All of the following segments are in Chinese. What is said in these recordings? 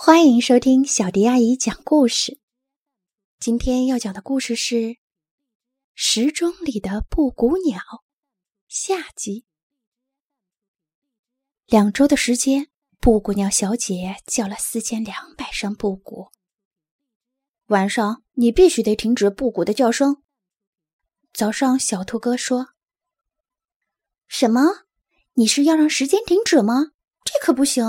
欢迎收听小迪阿姨讲故事。今天要讲的故事是《时钟里的布谷鸟》下集。两周的时间，布谷鸟小姐叫了四千两百声布谷。晚上你必须得停止布谷的叫声。早上，小兔哥说：“什么？你是要让时间停止吗？这可不行。”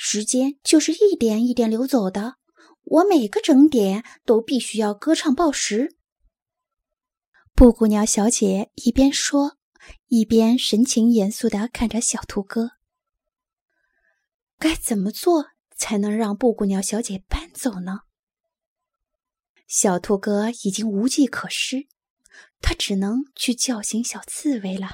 时间就是一点一点流走的，我每个整点都必须要歌唱报时。布谷鸟小姐一边说，一边神情严肃的看着小兔哥。该怎么做才能让布谷鸟小姐搬走呢？小兔哥已经无计可施，他只能去叫醒小刺猬了。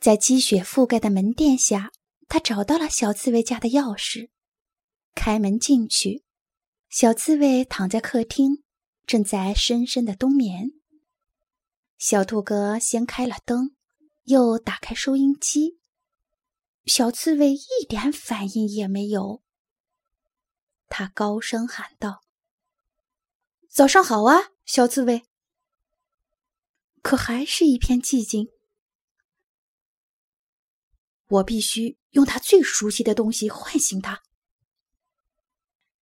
在积雪覆盖的门殿下。他找到了小刺猬家的钥匙，开门进去。小刺猬躺在客厅，正在深深的冬眠。小兔哥先开了灯，又打开收音机。小刺猬一点反应也没有。他高声喊道：“早上好啊，小刺猬！”可还是一片寂静。我必须用他最熟悉的东西唤醒他。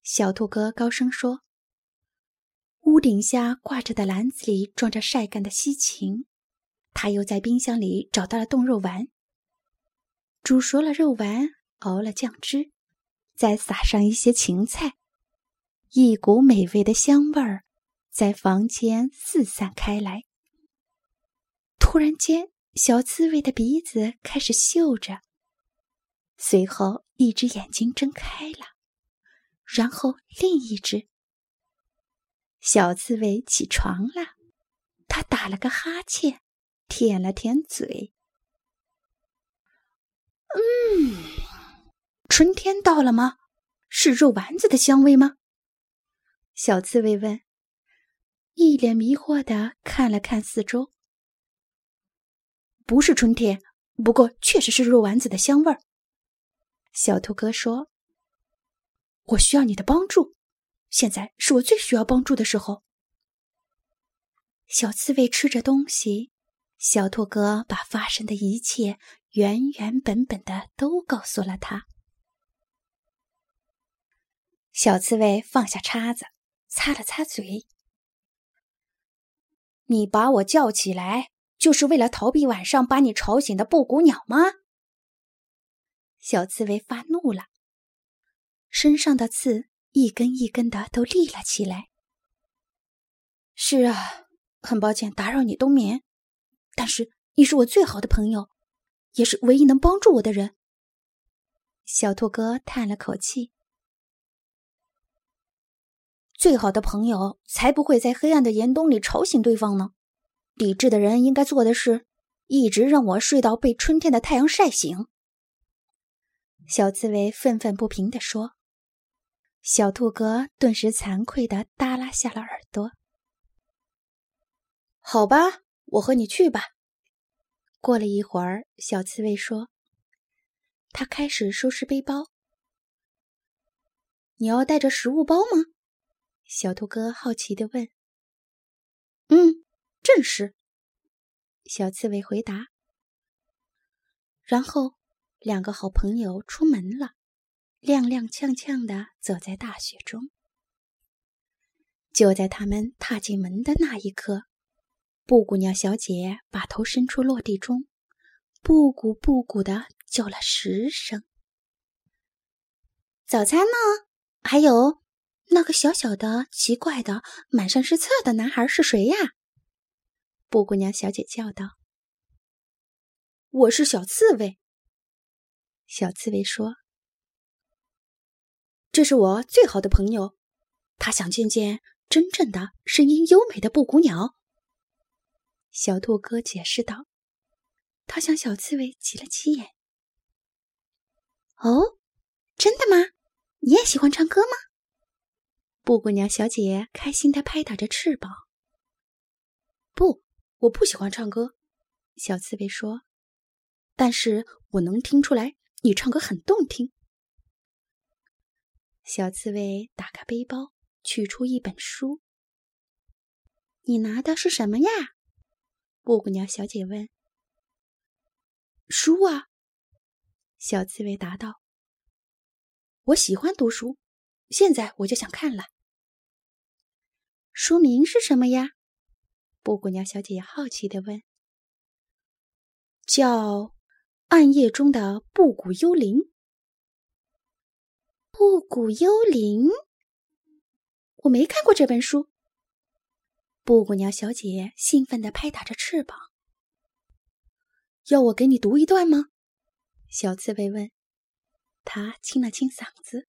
小兔哥高声说：“屋顶下挂着的篮子里装着晒干的西芹，他又在冰箱里找到了冻肉丸。煮熟了肉丸，熬了酱汁，再撒上一些芹菜，一股美味的香味儿在房间四散开来。突然间。”小刺猬的鼻子开始嗅着，随后一只眼睛睁开了，然后另一只。小刺猬起床了，它打了个哈欠，舔了舔嘴。嗯，春天到了吗？是肉丸子的香味吗？小刺猬问，一脸迷惑的看了看四周。不是春天，不过确实是肉丸子的香味儿。小兔哥说：“我需要你的帮助，现在是我最需要帮助的时候。”小刺猬吃着东西，小兔哥把发生的一切原原本本的都告诉了他。小刺猬放下叉子，擦了擦嘴：“你把我叫起来。”就是为了逃避晚上把你吵醒的布谷鸟吗？小刺猬发怒了，身上的刺一根一根的都立了起来。是啊，很抱歉打扰你冬眠，但是你是我最好的朋友，也是唯一能帮助我的人。小兔哥叹了口气：“最好的朋友才不会在黑暗的严冬里吵醒对方呢。”理智的人应该做的是，一直让我睡到被春天的太阳晒醒。”小刺猬愤愤不平地说。小兔哥顿时惭愧地耷拉下了耳朵。“好吧，我和你去吧。”过了一会儿，小刺猬说：“他开始收拾背包。你要带着食物包吗？”小兔哥好奇地问。“嗯。”正是，小刺猬回答。然后，两个好朋友出门了，踉踉跄跄的走在大雪中。就在他们踏进门的那一刻，布谷鸟小姐把头伸出落地中，布谷布谷的叫了十声。早餐呢？还有那个小小的、奇怪的、满身是刺的男孩是谁呀？布谷鸟小姐叫道：“我是小刺猬。”小刺猬说：“这是我最好的朋友，他想见见真正的声音优美的布谷鸟。”小兔哥解释道：“他向小刺猬挤了挤眼。”“哦，真的吗？你也喜欢唱歌吗？”布谷鸟小姐开心的拍打着翅膀。“不。”我不喜欢唱歌，小刺猬说：“但是我能听出来你唱歌很动听，小刺猬打开背包，取出一本书。你拿的是什么呀？布谷鸟小姐问。书啊，小刺猬答道。我喜欢读书，现在我就想看了。书名是什么呀？布谷鸟小姐好奇的问。叫《暗夜中的布谷幽灵》。布谷幽灵？我没看过这本书。布谷鸟小姐兴奋的拍打着翅膀。要我给你读一段吗？小刺猬问。他清了清嗓子。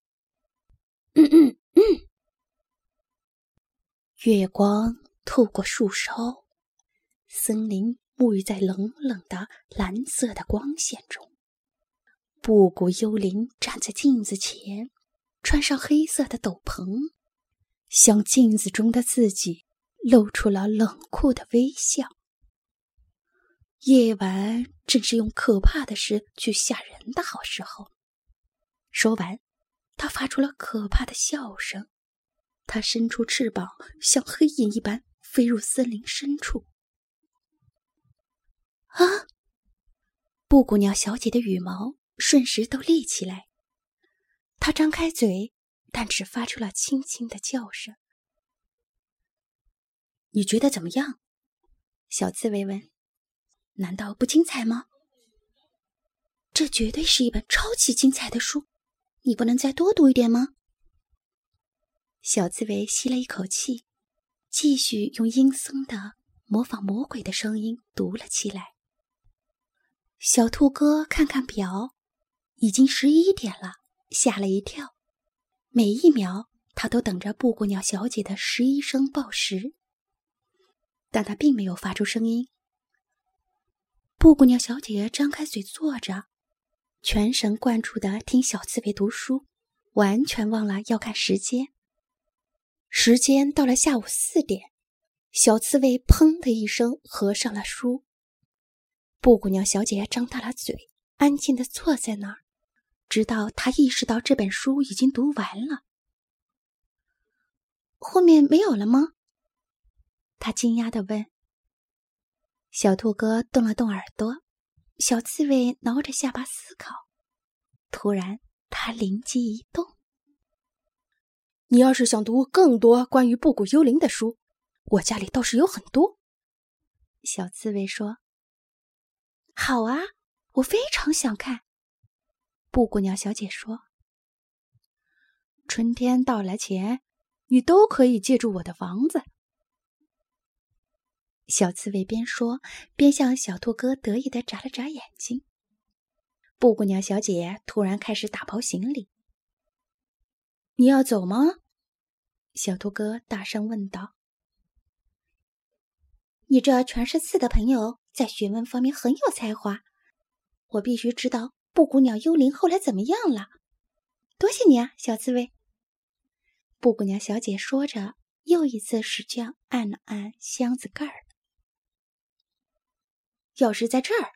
嗯嗯嗯。月光透过树梢，森林沐浴在冷冷的蓝色的光线中。布谷幽灵站在镜子前，穿上黑色的斗篷，向镜子中的自己露出了冷酷的微笑。夜晚正是用可怕的事去吓人的好时候。说完，他发出了可怕的笑声。他伸出翅膀，像黑影一般飞入森林深处。啊！布谷鸟小姐的羽毛瞬时都立起来。她张开嘴，但只发出了轻轻的叫声。你觉得怎么样？小刺猬问。难道不精彩吗？这绝对是一本超级精彩的书。你不能再多读一点吗？小刺猬吸了一口气，继续用阴森的、模仿魔鬼的声音读了起来。小兔哥看看表，已经十一点了，吓了一跳。每一秒，他都等着布谷鸟小姐的十一声报时，但他并没有发出声音。布谷鸟小姐张开嘴坐着。全神贯注的听小刺猬读书，完全忘了要看时间。时间到了下午四点，小刺猬砰的一声合上了书。布谷鸟小姐张大了嘴，安静的坐在那儿，直到她意识到这本书已经读完了。后面没有了吗？她惊讶的问。小兔哥动了动耳朵。小刺猬挠着下巴思考，突然他灵机一动：“你要是想读更多关于布谷幽灵的书，我家里倒是有很多。”小刺猬说：“好啊，我非常想看。”布谷鸟小姐说：“春天到来前，你都可以借住我的房子。”小刺猬边说边向小兔哥得意的眨了眨眼睛。布谷鸟小姐突然开始打包行李。“你要走吗？”小兔哥大声问道。“你这全是刺的朋友在学问方面很有才华，我必须知道布谷鸟幽灵后来怎么样了。多谢你啊，小刺猬。”布谷鸟小姐说着，又一次使劲按了按箱子盖儿。钥匙在这儿，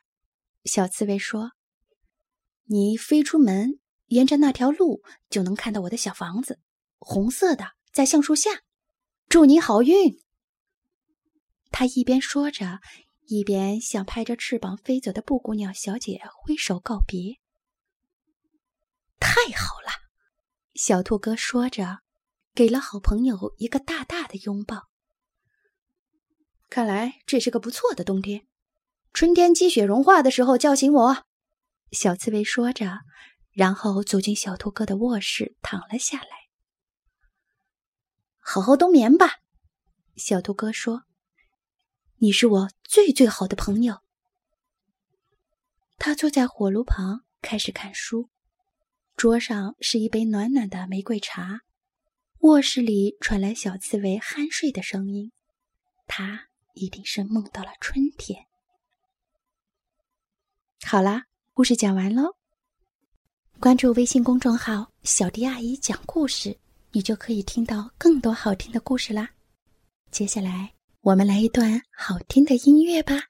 小刺猬说：“你飞出门，沿着那条路就能看到我的小房子，红色的，在橡树下。祝你好运。”他一边说着，一边向拍着翅膀飞走的布谷鸟小姐挥手告别。太好了，小兔哥说着，给了好朋友一个大大的拥抱。看来这是个不错的冬天。春天积雪融化的时候叫醒我，小刺猬说着，然后走进小兔哥的卧室，躺了下来。好好冬眠吧，小兔哥说：“你是我最最好的朋友。”他坐在火炉旁开始看书，桌上是一杯暖暖的玫瑰茶，卧室里传来小刺猬酣睡的声音，他一定是梦到了春天。好啦，故事讲完喽。关注微信公众号“小迪阿姨讲故事”，你就可以听到更多好听的故事啦。接下来，我们来一段好听的音乐吧。